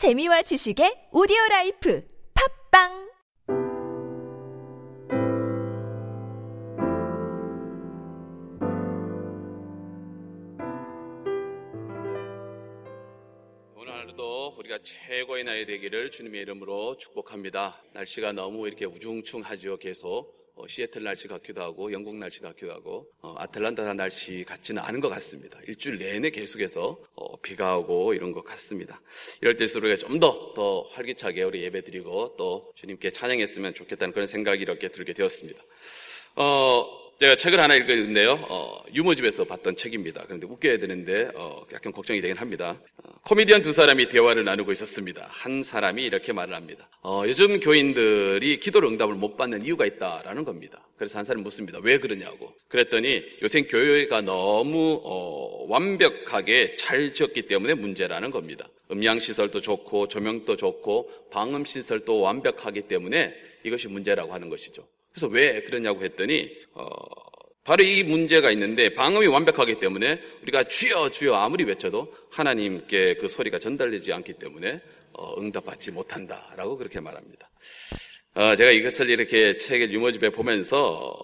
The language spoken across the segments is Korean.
재미와 지식의 오디오 라이프 팟빵 최고의 날이 되기를 주님의 이름으로 축복합니다. 날씨가 너무 이렇게 우중충하죠. 계속 어, 시애틀 날씨 같기도 하고 영국 날씨 같기도 하고 어, 아틀란타 날씨 같지는 않은 것 같습니다. 일주일 내내 계속해서 어, 비가 오고 이런 것 같습니다. 이럴 때일수록 우리가 좀 더 더 활기차게 우리 예배 드리고 또 주님께 찬양했으면 좋겠다는 그런 생각이 이렇게 들게 되었습니다. 어, 제가 책을 하나 읽었는데요. 어, 유머집에서 봤던 책입니다. 그런데 웃겨야 되는데 어, 약간 걱정이 되긴 합니다. 어, 코미디언 두 사람이 대화를 나누고 있었습니다. 한 사람이 이렇게 말을 합니다. 어, 요즘 교인들이 기도를 응답을 못 받는 이유가 있다라는 겁니다. 그래서 한 사람이 묻습니다. 왜 그러냐고. 그랬더니 요새 교회가 너무 어, 완벽하게 잘 지었기 때문에 문제라는 겁니다. 음향 시설도 좋고 조명도 좋고 방음 시설도 완벽하기 때문에 이것이 문제라고 하는 것이죠. 그래서 왜 그러냐고 했더니 어, 바로 이 문제가 있는데 방음이 완벽하기 때문에 우리가 주여 주여 아무리 외쳐도 하나님께 그 소리가 전달되지 않기 때문에 어, 응답받지 못한다라고 그렇게 말합니다. 어, 제가 이것을 이렇게 책의 유머집에 보면서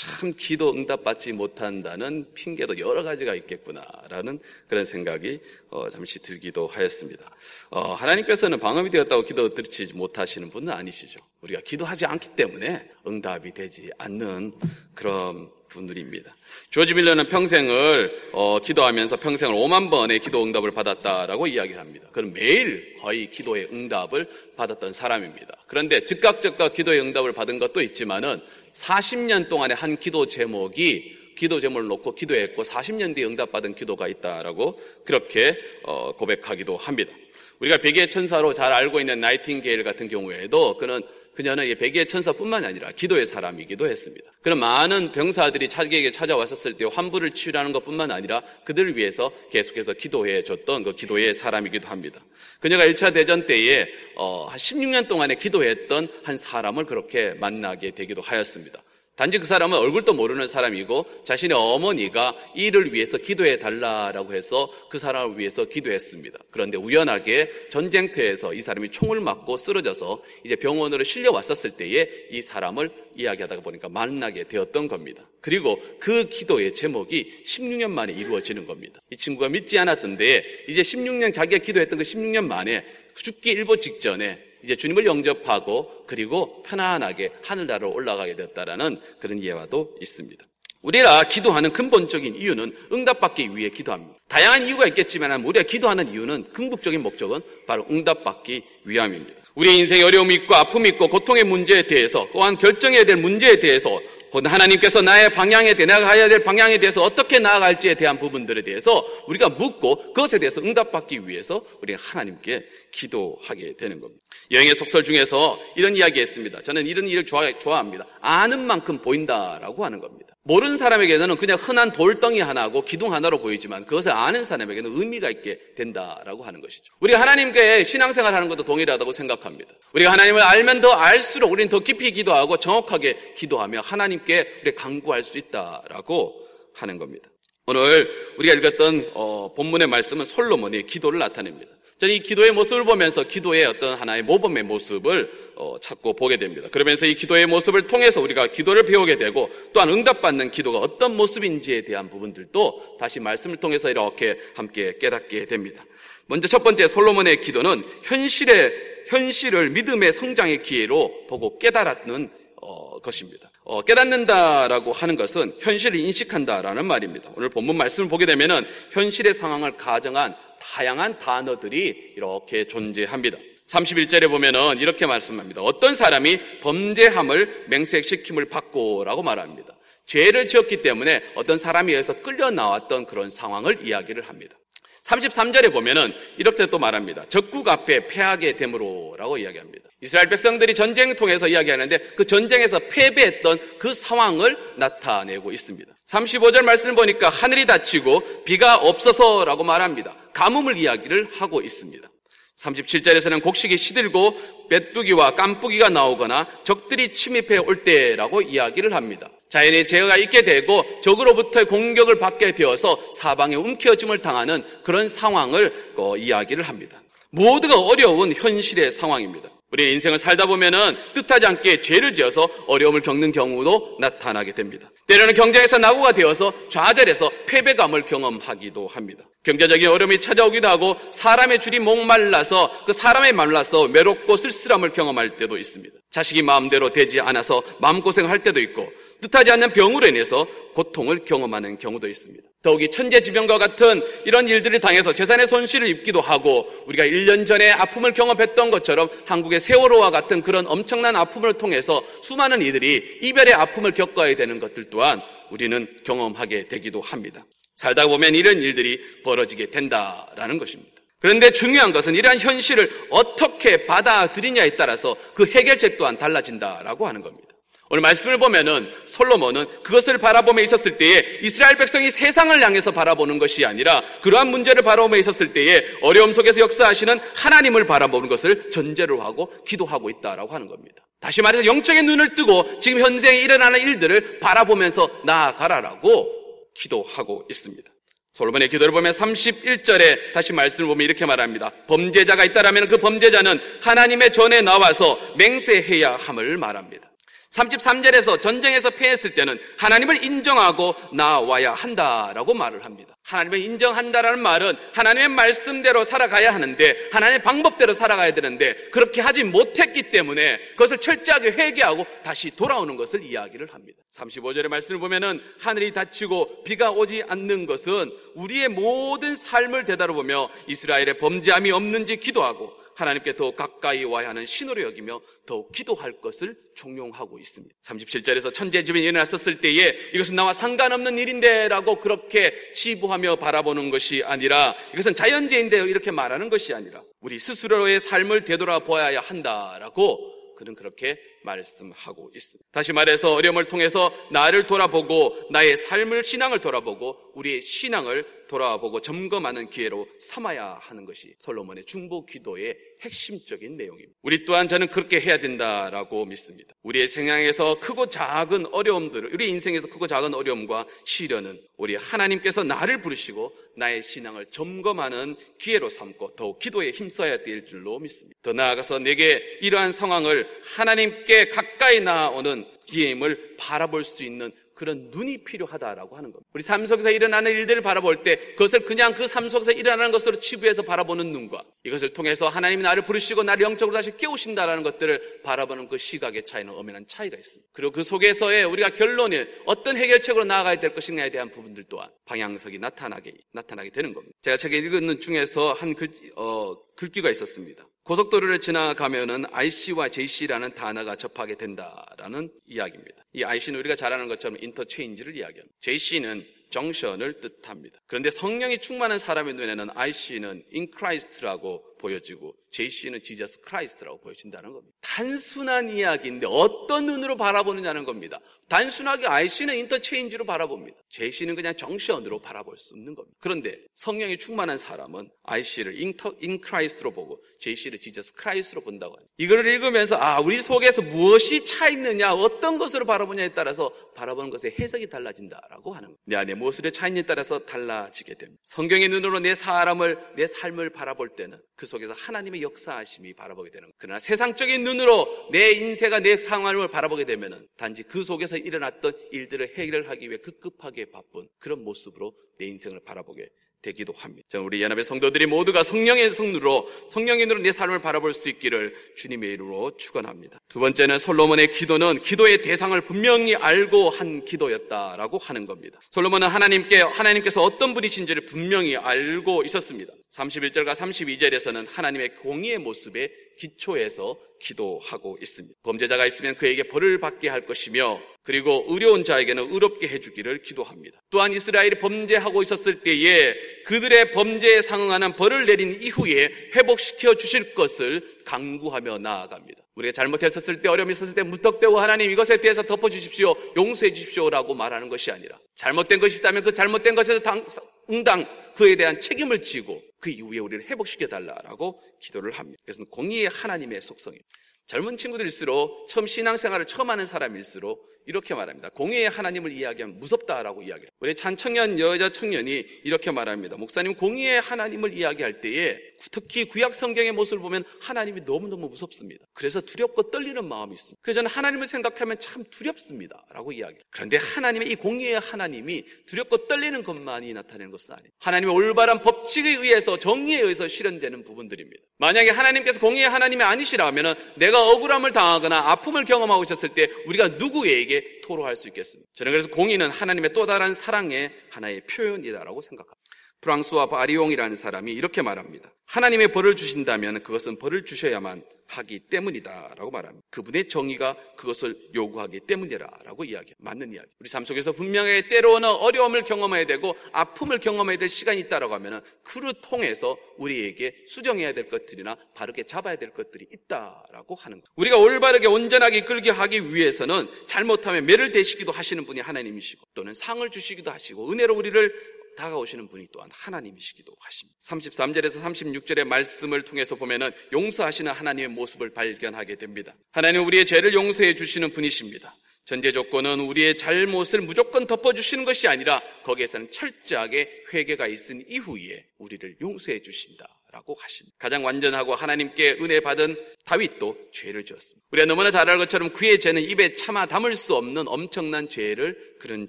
참 기도 응답받지 못한다는 핑계도 여러 가지가 있겠구나라는 그런 생각이 어, 잠시 들기도 하였습니다. 어, 하나님께서는 방음이 되었다고 기도 드리지 못하시는 분은 아니시죠. 우리가 기도하지 않기 때문에 응답이 되지 않는 그런 분들입니다. 조지 밀러는 평생을 어, 기도하면서 평생을 5만 번의 기도 응답을 받았다라고 이야기를 합니다. 그럼 매일 거의 기도의 응답을 받았던 사람입니다. 그런데 즉각 즉각 기도의 응답을 받은 것도 있지만은 40년 동안의 한 기도 제목이 기도 제목을 놓고 기도했고 40년 뒤에 응답받은 기도가 있다라고 그렇게 어, 고백하기도 합니다. 우리가 백의 천사로 잘 알고 있는 나이팅게일 같은 경우에도 그는 그녀는 백의 천사뿐만 아니라 기도의 사람이기도 했습니다. 그런 많은 병사들이 자기에게 찾아왔었을 때 환부를 치유하는 것뿐만 아니라 그들을 위해서 계속해서 기도해 줬던 그 기도의 사람이기도 합니다. 그녀가 1차 대전 때에 어, 한 16년 동안에 기도했던 한 사람을 그렇게 만나게 되기도 하였습니다. 단지 그 사람은 얼굴도 모르는 사람이고 자신의 어머니가 이를 위해서 기도해 달라라고 해서 그 사람을 위해서 기도했습니다. 그런데 우연하게 전쟁터에서 이 사람이 총을 맞고 쓰러져서 이제 병원으로 실려 왔었을 때에 이 사람을 이야기하다가 보니까 만나게 되었던 겁니다. 그리고 그 기도의 제목이 16년 만에 이루어지는 겁니다. 이 친구가 믿지 않았던데 이제 16년 자기가 기도했던 그 16년 만에 죽기 일보 직전에 이제 주님을 영접하고 그리고 편안하게 하늘나라로 올라가게 되었다라는 그런 예화도 있습니다. 우리가 기도하는 근본적인 이유는 응답받기 위해 기도합니다. 다양한 이유가 있겠지만 우리가 기도하는 이유는 궁극적인 목적은 바로 응답받기 위함입니다. 우리 인생에 어려움이 있고 아픔이 있고 고통의 문제에 대해서 또한 결정해야 될 문제에 대해서 하나님께서 나의 방향에 대해 나아가야 될 방향에 대해서 어떻게 나아갈지에 대한 부분들에 대해서 우리가 묻고 그것에 대해서 응답받기 위해서 우리가 하나님께 기도하게 되는 겁니다. 여행의 속설 중에서 이런 이야기 했습니다. 저는 이런 일을 좋아, 좋아합니다. 아는 만큼 보인다라고 하는 겁니다. 모르는 사람에게는 그냥 흔한 돌덩이 하나고 기둥 하나로 보이지만 그것을 아는 사람에게는 의미가 있게 된다라고 하는 것이죠. 우리가 하나님께 신앙생활 하는 것도 동일하다고 생각합니다. 우리가 하나님을 알면 더 알수록 우리는 더 깊이 기도하고 정확하게 기도하며 하나님께 우리 강구할 수 있다라고 하는 겁니다. 오늘 우리가 읽었던 어, 본문의 말씀은 솔로몬의 기도를 나타냅니다. 저는 이 기도의 모습을 보면서 기도의 어떤 하나의 모범의 모습을 어, 찾고 보게 됩니다. 그러면서 이 기도의 모습을 통해서 우리가 기도를 배우게 되고 또한 응답받는 기도가 어떤 모습인지에 대한 부분들도 다시 말씀을 통해서 이렇게 함께 깨닫게 됩니다. 먼저 첫 번째 솔로몬의 기도는 현실의 현실을 믿음의 성장의 기회로 보고 깨달았는 어, 것입니다. 어, 깨닫는다라고 하는 것은 현실을 인식한다라는 말입니다. 오늘 본문 말씀을 보게 되면은 현실의 상황을 가정한 다양한 단어들이 이렇게 존재합니다. 31절에 보면은 이렇게 말씀합니다. 어떤 사람이 범죄함을 맹색시킴을 받고라고 말합니다. 죄를 지었기 때문에 어떤 사람에 의해서 끌려 나왔던 그런 상황을 이야기를 합니다. 33절에 보면은 이렇게 또 말합니다. 적국 앞에 패하게 되므로라고 이야기합니다. 이스라엘 백성들이 전쟁을 통해서 이야기하는데 그 전쟁에서 패배했던 그 상황을 나타내고 있습니다. 35절 말씀을 보니까 하늘이 닫히고 비가 없어서라고 말합니다. 가뭄을 이야기를 하고 있습니다. 37절에서는 곡식이 시들고 메뚜기와 깜뿌기가 나오거나 적들이 침입해 올 때라고 이야기를 합니다. 자연의 제어가 있게 되고 적으로부터의 공격을 받게 되어서 사방에 움켜짐을 당하는 그런 상황을 어, 이야기를 합니다. 모두가 어려운 현실의 상황입니다. 우리 인생을 살다 보면은 뜻하지 않게 죄를 지어서 어려움을 겪는 경우도 나타나게 됩니다. 때로는 경쟁에서 낙오가 되어서 좌절해서 패배감을 경험하기도 합니다. 경제적인 어려움이 찾아오기도 하고 사람의 줄이 목말라서 그 사람의 말라서 외롭고 쓸쓸함을 경험할 때도 있습니다. 자식이 마음대로 되지 않아서 마음고생을 할 때도 있고 뜻하지 않는 병으로 인해서 고통을 경험하는 경우도 있습니다. 더욱이 천재지변과 같은 이런 일들을 당해서 재산의 손실을 입기도 하고 우리가 1년 전에 아픔을 경험했던 것처럼 한국의 세월호와 같은 그런 엄청난 아픔을 통해서 수많은 이들이 이별의 아픔을 겪어야 되는 것들 또한 우리는 경험하게 되기도 합니다. 살다 보면 이런 일들이 벌어지게 된다라는 것입니다. 그런데 중요한 것은 이러한 현실을 어떻게 받아들이냐에 따라서 그 해결책 또한 달라진다라고 하는 겁니다. 오늘 말씀을 보면은 솔로몬은 그것을 바라보며 있었을 때에 이스라엘 백성이 세상을 향해서 바라보는 것이 아니라 그러한 문제를 바라보며 있었을 때에 어려움 속에서 역사하시는 하나님을 바라보는 것을 전제로 하고 기도하고 있다라고 하는 겁니다. 다시 말해서 영적인 눈을 뜨고 지금 현재 일어나는 일들을 바라보면서 나아가라라고 기도하고 있습니다. 솔로몬의 기도를 보면 31절에 다시 말씀을 보면 이렇게 말합니다. 범죄자가 있다라면 그 범죄자는 하나님의 전에 나와서 맹세해야 함을 말합니다. 33절에서 전쟁에서 패했을 때는 하나님을 인정하고 나와야 한다라고 말을 합니다. 하나님을 인정한다라는 말은 하나님의 말씀대로 살아가야 하는데 하나님의 방법대로 살아가야 되는데 그렇게 하지 못했기 때문에 그것을 철저하게 회개하고 다시 돌아오는 것을 이야기를 합니다. 35절의 말씀을 보면은 하늘이 닫히고 비가 오지 않는 것은 우리의 모든 삶을 되돌아보며 이스라엘의 범죄함이 없는지 기도하고 하나님께 더 가까이 와야 하는 신호로 여기며 더욱 기도할 것을 종용하고 있습니다. 37절에서 천재집이 일어났었을 때에 이것은 나와 상관없는 일인데 라고 그렇게 치부하며 바라보는 것이 아니라 이것은 자연재인데 이렇게 말하는 것이 아니라 우리 스스로의 삶을 되돌아보아야 한다라고 그는 그렇게 말씀하고 있습니다. 다시 말해서 어려움을 통해서 나를 돌아보고 나의 삶을 신앙을 돌아보고 우리의 신앙을 돌아보고 점검하는 기회로 삼아야 하는 것이 솔로몬의 중보 기도의 핵심적인 내용입니다. 우리 또한 저는 그렇게 해야 된다라고 믿습니다. 우리의 생향에서 크고 작은 어려움들을 우리 인생에서 크고 작은 어려움과 시련은 우리 하나님께서 나를 부르시고 나의 신앙을 점검하는 기회로 삼고 더욱 기도에 힘써야 될 줄로 믿습니다. 더 나아가서 내게 이러한 상황을 하나님께 가까이 나오는 기회임을 바라볼 수 있는 그런 눈이 필요하다라고 하는 겁니다. 우리 삶 속에서 일어나는 일들을 바라볼 때 그것을 그냥 그 삶 속에서 일어나는 것으로 치부해서 바라보는 눈과 이것을 통해서 하나님이 나를 부르시고 나를 영적으로 다시 깨우신다라는 것들을 바라보는 그 시각의 차이는 엄연한 차이가 있습니다. 그리고 그 속에서의 우리가 결론이 어떤 해결책으로 나아가야 될 것인가에 대한 부분들 또한 방향석이 나타나게 나타나게 되는 겁니다. 제가 책에 읽은 중에서 한 글, 어, 글귀가 있었습니다. 고속도로를 지나가면은 IC와 JC라는 단어가 접하게 된다라는 이야기입니다. 이 IC는 우리가 잘 아는 것처럼 인터체인지를 이야기합니다. JC는 junction을 뜻합니다. 그런데 성령이 충만한 사람의 눈에는 IC는 in Christ라고 보여지고 JC는 Jesus Christ라고 보여진다는 겁니다. 단순한 이야기인데 어떤 눈으로 바라보느냐는 겁니다. 단순하게 IC는 인터체인지로 바라봅니다. JC는 그냥 junction으로 바라볼 수 있는 겁니다. 그런데 성령이 충만한 사람은 IC를 inter, in Christ로 보고 JC를 Jesus Christ로 본다고 합니다. 이걸 읽으면서 아 우리 속에서 무엇이 차 있느냐 어떤 것으로 바라보냐에 따라서 바라보는 것의 해석이 달라진다라고 하는 겁니다. 내 안에 무엇을 차 있느냐에 따라서 달라지게 됩니다. 성경의 눈으로 내 사람을 내 삶을 바라볼 때는 그 속에서 하나님의 역사하심이 바라보게 되는 거예요. 그러나 세상적인 눈으로 내 인생과 내 상황을 바라보게 되면 단지 그 속에서 일어났던 일들을 해결하기 위해 급급하게 바쁜 그런 모습으로 내 인생을 바라보게 되기도 합니다. 우리 연합의 성도들이 모두가 성령의 성으로 성령의 눈으로 내 삶을 바라볼 수 있기를 주님의 이름으로 축원합니다. 두 번째는 솔로몬의 기도는 기도의 대상을 분명히 알고 한 기도였다라고 하는 겁니다. 솔로몬은 하나님께 하나님께서 어떤 분이신지를 분명히 알고 있었습니다. 31절과 32절에서는 하나님의 공의의 모습에 기초해서 기도하고 있습니다. 범죄자가 있으면 그에게 벌을 받게 할 것이며 그리고 의로운 자에게는 의롭게 해주기를 기도합니다. 또한 이스라엘이 범죄하고 있었을 때에 그들의 범죄에 상응하는 벌을 내린 이후에 회복시켜 주실 것을 강구하며 나아갑니다. 우리가 잘못했었을 때 어려움이 있었을 때 무턱대고 하나님 이것에 대해서 덮어주십시오 용서해 주십시오라고 말하는 것이 아니라 잘못된 것이 있다면 그 잘못된 것에서 당, 응당 그에 대한 책임을 지고 그 이후에 우리를 회복시켜 달라라고 기도를 합니다. 그래서 공의의 하나님의 속성입니다. 젊은 친구들일수록 처음 신앙생활을 처음 하는 사람일수록 이렇게 말합니다. 공의의 하나님을 이야기하면 무섭다라고 이야기해요. 우리 찬 청년 여자 청년이 이렇게 말합니다. 목사님 공의의 하나님을 이야기할 때에 특히 구약 성경의 모습을 보면 하나님이 너무너무 무섭습니다. 그래서 두렵고 떨리는 마음이 있습니다. 그래서 저는 하나님을 생각하면 참 두렵습니다. 라고 이야기해요. 그런데 하나님의 이 공의의 하나님이 두렵고 떨리는 것만이 나타내는 것은 아니에요. 하나님의 올바른 법칙에 의해서 정의에 의해서 실현되는 부분들입니다. 만약에 하나님께서 공의의 하나님이 아니시라면 내가 억울함을 당하거나 아픔을 경험하고 있었을 때 우리가 누구에게 토로할 수 있겠습니까? 저는 그래서 공의는 하나님의 또 다른 사랑의 하나의 표현이다라고 생각합니다. 프랑스와 바리옹이라는 사람이 이렇게 말합니다. 하나님의 벌을 주신다면 그것은 벌을 주셔야만 하기 때문이다 라고 말합니다. 그분의 정의가 그것을 요구하기 때문이라 라고 이야기. 맞는 이야기. 우리 삶 속에서 분명하게 때로는 어려움을 경험해야 되고 아픔을 경험해야 될 시간이 있다라고 하면은 그를 통해서 우리에게 수정해야 될 것들이나 바르게 잡아야 될 것들이 있다라고 하는 것. 우리가 올바르게 온전하게 이끌게 하기 위해서는 잘못하면 매를 대시기도 하시는 분이 하나님이시고 또는 상을 주시기도 하시고 은혜로 우리를 다가오시는 분이 또한 하나님이시기도 하십니다. 33절에서 36절의 말씀을 통해서 보면은 용서하시는 하나님의 모습을 발견하게 됩니다. 하나님 우리의 죄를 용서해 주시는 분이십니다. 전제 조건은 우리의 잘못을 무조건 덮어주시는 것이 아니라 거기에서는 철저하게 회개가 있은 이후에 우리를 용서해 주신다. 라고 하십니다. 가장 완전하고 하나님께 은혜 받은 다윗도 죄를 지었습니다. 우리가 너무나 잘 알는 것처럼 그의 죄는 입에 참아 담을 수 없는 엄청난 죄를 그는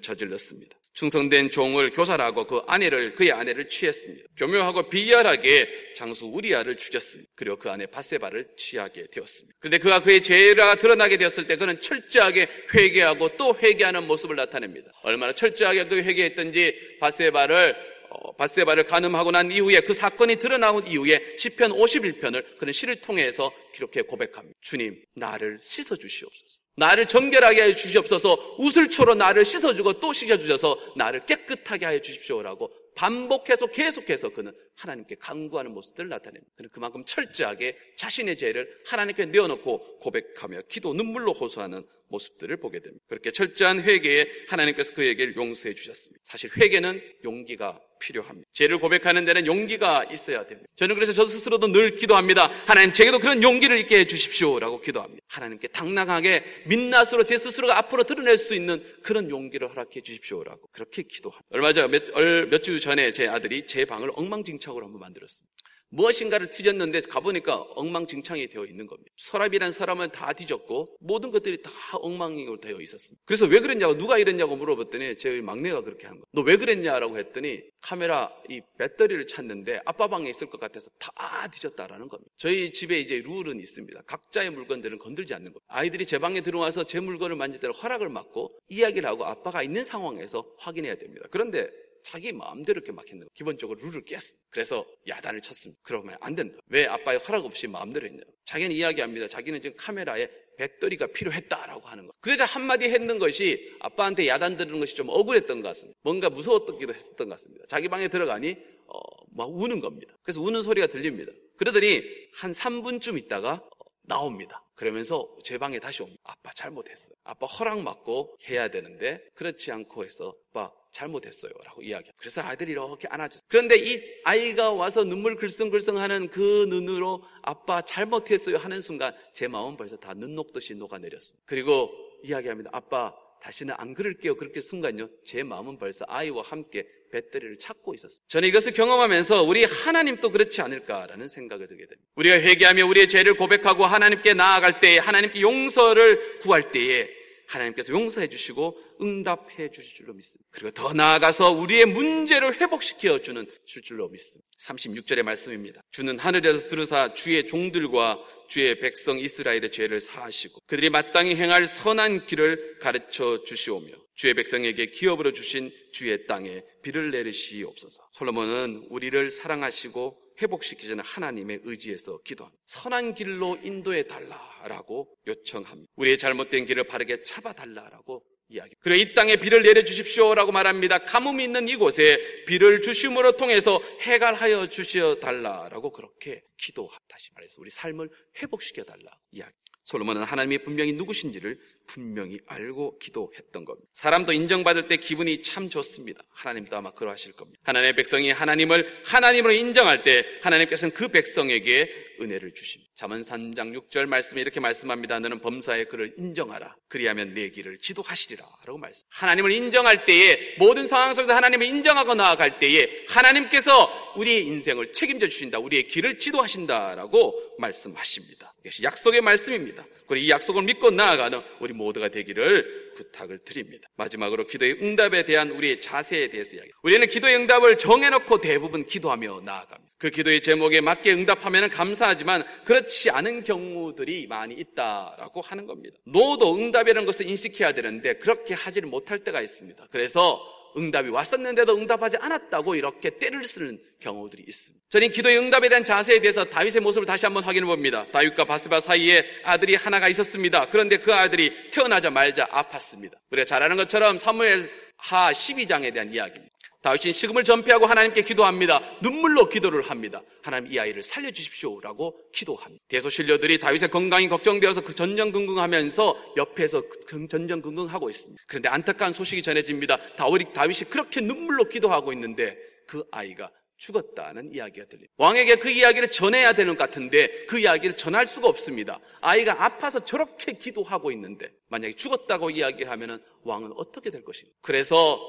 저질렀습니다. 충성된 종을 교살하고 그 아내를 그의 아내를 취했습니다. 교묘하고 비열하게 장수 우리아를 죽였습니다. 그리고 그 아내 바세바를 취하게 되었습니다. 그런데 그가 그의 죄가 드러나게 되었을 때 그는 철저하게 회개하고 또 회개하는 모습을 나타냅니다. 얼마나 철저하게 그 회개했던지 바세바를 어, 바세바를 가늠하고 난 이후에 그 사건이 드러나온 이후에 시편 51편을 그는 시를 통해서 기록해 고백합니다. 주님, 나를 씻어 주시옵소서. 나를 정결하게 해 주시옵소서. 우슬초로 나를 씻어주고 또 씻어주셔서 나를 깨끗하게 해 주십시오라고 반복해서 계속해서 그는 하나님께 간구하는 모습들을 나타냅니다. 그는 그만큼 철저하게 자신의 죄를 하나님께 내어놓고 고백하며 기도 눈물로 호소하는 모습들을 보게 됩니다. 그렇게 철저한 회개에 하나님께서 그에게 용서해 주셨습니다. 사실 회개는 용기가 필요합니다. 죄를 고백하는 데는 용기가 있어야 됩니다. 저는 그래서 저 스스로도 늘 기도합니다. 하나님, 제게도 그런 용기를 있게 해 주십시오라고 기도합니다. 하나님께 당당하게 민낯으로 제 스스로가 앞으로 드러낼 수 있는 그런 용기를 허락해 주십시오라고 그렇게 기도합니다. 얼마 전, 몇주 전에 제 아들이 제 방을 엉망진창으로 한번 만들었습니다. 무엇인가를 뒤졌는데 가보니까 엉망진창이 되어 있는 겁니다. 서랍이란 사람은 다 뒤졌고 모든 것들이 다 엉망으로 되어 있었습니다. 그래서 왜 그랬냐고 누가 이랬냐고 물어봤더니 제 막내가 그렇게 한 거예요. 너 왜 그랬냐라고 했더니 카메라 이 배터리를 찾는데 아빠 방에 있을 것 같아서 다 뒤졌다라는 겁니다. 저희 집에 이제 룰은 있습니다. 각자의 물건들은 건들지 않는 겁니다. 아이들이 제 방에 들어와서 제 물건을 만질 때는 허락을 받고 이야기를 하고 아빠가 있는 상황에서 확인해야 됩니다. 그런데 자기 마음대로 이렇게 막 했는 거. 기본적으로 룰을 깼어. 그래서 야단을 쳤습니다. 그러면 안 된다. 왜 아빠의 허락 없이 마음대로 했냐. 자기는 이야기합니다. 자기는 지금 카메라에 배터리가 필요했다라고 하는 거. 그 여자 한마디 했는 것이 아빠한테 야단 들는 것이 좀 억울했던 것 같습니다. 뭔가 무서웠기도 했었던 것 같습니다. 자기 방에 들어가니 어, 막 우는 겁니다. 그래서 우는 소리가 들립니다. 그러더니 한 3분쯤 있다가 어, 나옵니다. 그러면서 제 방에 다시 옵니다. 아빠 잘못했어요. 아빠 허락 받고 해야 되는데 그렇지 않고 해서 아빠 잘못했어요. 라고 이야기합니다. 그래서 아들이 이렇게 안아줬어요. 그런데 이 아이가 와서 눈물 글썽글썽 하는 그 눈으로 아빠 잘못했어요 하는 순간 제 마음은 벌써 다 눈 녹듯이 녹아내렸습니다. 그리고 이야기합니다. 아빠 다시는 안 그럴게요. 그렇게 순간요. 제 마음은 벌써 아이와 함께 배터리를 찾고 있었어요. 저는 이것을 경험하면서 우리 하나님도 그렇지 않을까라는 생각을 들게 됩니다. 우리가 회개하며 우리의 죄를 고백하고 하나님께 나아갈 때에 하나님께 용서를 구할 때에 하나님께서 용서해 주시고 응답해 주실 줄로 믿습니다. 그리고 더 나아가서 우리의 문제를 회복시켜 주는 줄로 믿습니다. 36절의 말씀입니다. 주는 하늘에서 들으사 주의 종들과 주의 백성 이스라엘의 죄를 사하시고 그들이 마땅히 행할 선한 길을 가르쳐 주시오며 주의 백성에게 기업으로 주신 주의 땅에 비를 내리시옵소서. 솔로몬은 우리를 사랑하시고 회복시키자는 하나님의 의지에서 기도합니다. 선한 길로 인도해 달라라고 요청합니다. 우리의 잘못된 길을 바르게 잡아 달라라고 이야기. 그래 이 땅에 비를 내려 주십시오라고 말합니다. 가뭄이 있는 이곳에 비를 주심으로 통해서 해갈하여 주시어 달라라고 그렇게 기도 다시 말해서 우리 삶을 회복시켜 달라고 이야기. 솔로몬은 하나님이 분명히 누구신지를 분명히 알고 기도했던 겁니다. 사람도 인정받을 때 기분이 참 좋습니다. 하나님도 아마 그러하실 겁니다. 하나님의 백성이 하나님을 하나님으로 인정할 때 하나님께서는 그 백성에게 은혜를 주십니다. 잠언 3장 6절 말씀에 이렇게 말씀합니다. 너는 범사의 그를 인정하라. 그리하면 내 길을 지도하시리라. 라고 말씀. 하나님을 인정할 때에 모든 상황 속에서 하나님을 인정하고 나아갈 때에 하나님께서 우리의 인생을 책임져 주신다. 우리의 길을 지도하신다라고 말씀하십니다. 이것이 약속의 말씀입니다. 그리고 이 약속을 믿고 나아가는 우리 모두가 되기를 부탁을 드립니다. 마지막으로 기도의 응답에 대한 우리의 자세에 대해서 이야기. 우리는 기도의 응답을 정해놓고 대부분 기도하며 나아갑니다. 그 기도의 제목에 맞게 응답하면 감사하지만 그렇지 않은 경우들이 많이 있다라고 하는 겁니다. 노도 응답이라는 것을 인식해야 되는데 그렇게 하지를 못할 때가 있습니다. 그래서 응답이 왔었는데도 응답하지 않았다고 이렇게 때를 쓰는 경우들이 있습니다. 저는 기도의 응답에 대한 자세에 대해서 다윗의 모습을 다시 한번 확인해 봅니다. 다윗과 바스바 사이에 아들이 하나가 있었습니다. 그런데 그 아들이 태어나자말자 아팠습니다. 우리가 잘 아는 것처럼 사무엘 하 12장에 대한 이야기입니다. 다윗이 식음을 전폐하고 하나님께 기도합니다. 눈물로 기도를 합니다. 하나님 이 아이를 살려주십시오라고 기도합니다. 대소신료들이 다윗의 건강이 걱정되어서 그 전전긍긍하면서 옆에서 그 전전긍긍하고 있습니다. 그런데 안타까운 소식이 전해집니다. 다윗이 그렇게 눈물로 기도하고 있는데 그 아이가 죽었다는 이야기가 들립니다. 왕에게 그 이야기를 전해야 되는 것 같은데 그 이야기를 전할 수가 없습니다. 아이가 아파서 저렇게 기도하고 있는데 만약에 죽었다고 이야기하면 왕은 어떻게 될 것인가? 그래서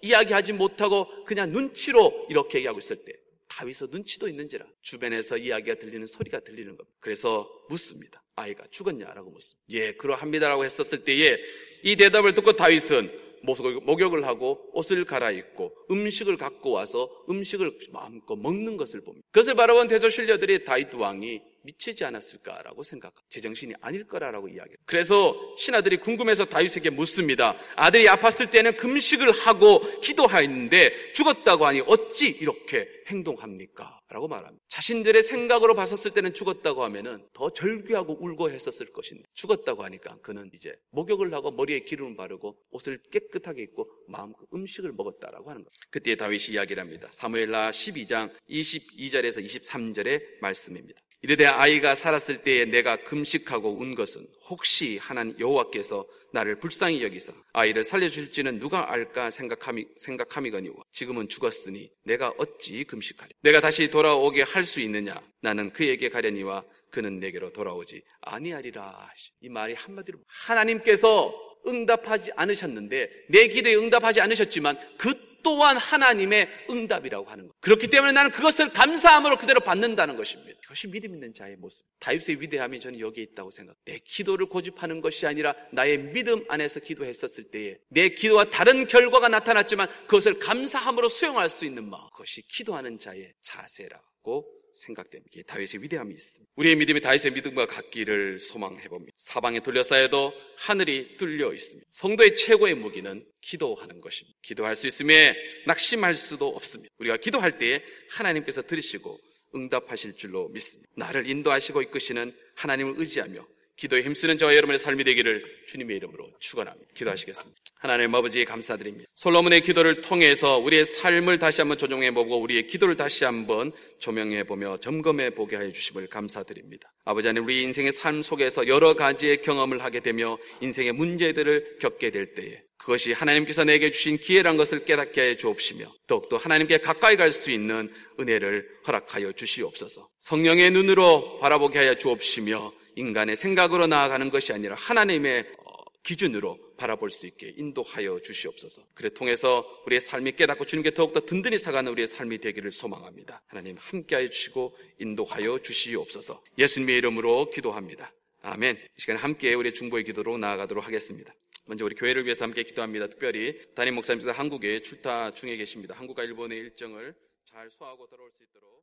이야기하지 못하고 그냥 눈치로 이렇게 얘기하고 있을 때 다윗의 눈치도 있는지라 주변에서 이야기가 들리는 소리가 들리는 겁니다. 그래서 묻습니다. 아이가 죽었냐라고 묻습니다. 예, 그러합니다라고 했었을 때에 이 대답을 듣고 다윗은 목욕을 하고 옷을 갈아입고 음식을 갖고 와서 음식을 마음껏 먹는 것을 봅니다. 그것을 바라본 대조 신료들이 다윗 왕이 미치지 않았을까라고 생각합니다. 제정신이 아닐 거라라고 이야기해요. 그래서 신하들이 궁금해서 다윗에게 묻습니다. 아들이 아팠을 때는 금식을 하고 기도하였는데 죽었다고 하니 어찌 이렇게 행동합니까? 라고 말합니다. 자신들의 생각으로 봤었을 때는 죽었다고 하면은 더 절규하고 울고 했었을 것인데 죽었다고 하니까 그는 이제 목욕을 하고 머리에 기름을 바르고 옷을 깨끗하게 입고 마음껏 음식을 먹었다라고 하는 겁니다. 그때 다윗이 이야기를 합니다. 사무엘라 12장 22절에서 23절의 말씀입니다. 이르되 아이가 살았을 때에 내가 금식하고 운 것은 혹시 하나님 여호와께서 나를 불쌍히 여기서 아이를 살려줄지는 누가 알까 생각함이, 생각함이거니와 지금은 죽었으니 내가 어찌 금식하리? 내가 다시 돌아오게 할 수 있느냐? 나는 그에게 가려니와 그는 내게로 돌아오지 아니하리라. 이 말이 한마디로 하나님께서 응답하지 않으셨는데 내 기도에 응답하지 않으셨지만 그 또한 하나님의 응답이라고 하는 것. 그렇기 때문에 나는 그것을 감사함으로 그대로 받는다는 것입니다. 이것이 믿음 있는 자의 모습. 다윗의 위대함이 저는 여기에 있다고 생각. 내 기도를 고집하는 것이 아니라 나의 믿음 안에서 기도했었을 때에 내 기도와 다른 결과가 나타났지만 그것을 감사함으로 수용할 수 있는 마음. 그것이 기도하는 자의 자세라고 생각됩니다. 다윗의 위대함이 있습니다. 우리의 믿음이 다윗의 믿음과 같기를 소망해 봅니다. 사방에 둘러싸여도 하늘이 뚫려 있습니다. 성도의 최고의 무기는 기도하는 것입니다. 기도할 수 있음에 낙심할 수도 없습니다. 우리가 기도할 때에 하나님께서 들으시고 응답하실 줄로 믿습니다. 나를 인도하시고 이끄시는 하나님을 의지하며 기도에 힘쓰는 저와 여러분의 삶이 되기를 주님의 이름으로 축원합니다. 기도하시겠습니다. 하나님 아버지 감사드립니다. 솔로몬의 기도를 통해서 우리의 삶을 다시 한번 조정해 보고 우리의 기도를 다시 한번 조명해 보며 점검해 보게 하여 주심을 감사드립니다. 아버지 하나님 우리 인생의 삶 속에서 여러 가지의 경험을 하게 되며 인생의 문제들을 겪게 될 때에 그것이 하나님께서 내게 주신 기회란 것을 깨닫게 하여 주옵시며 더욱더 하나님께 가까이 갈 수 있는 은혜를 허락하여 주시옵소서. 성령의 눈으로 바라보게 하여 주옵시며 인간의 생각으로 나아가는 것이 아니라 하나님의 어, 기준으로 바라볼 수 있게 인도하여 주시옵소서. 그래 통해서 우리의 삶이 깨닫고 주님께 더욱더 든든히 사가는 우리의 삶이 되기를 소망합니다. 하나님 함께하여 주시고 인도하여 주시옵소서. 예수님의 이름으로 기도합니다. 아멘. 이 시간에 함께 우리의 중보의 기도로 나아가도록 하겠습니다. 먼저 우리 교회를 위해서 함께 기도합니다. 특별히 담임 목사님께서 한국에 출타 중에 계십니다. 한국과 일본의 일정을 잘 소화하고 돌아올 수 있도록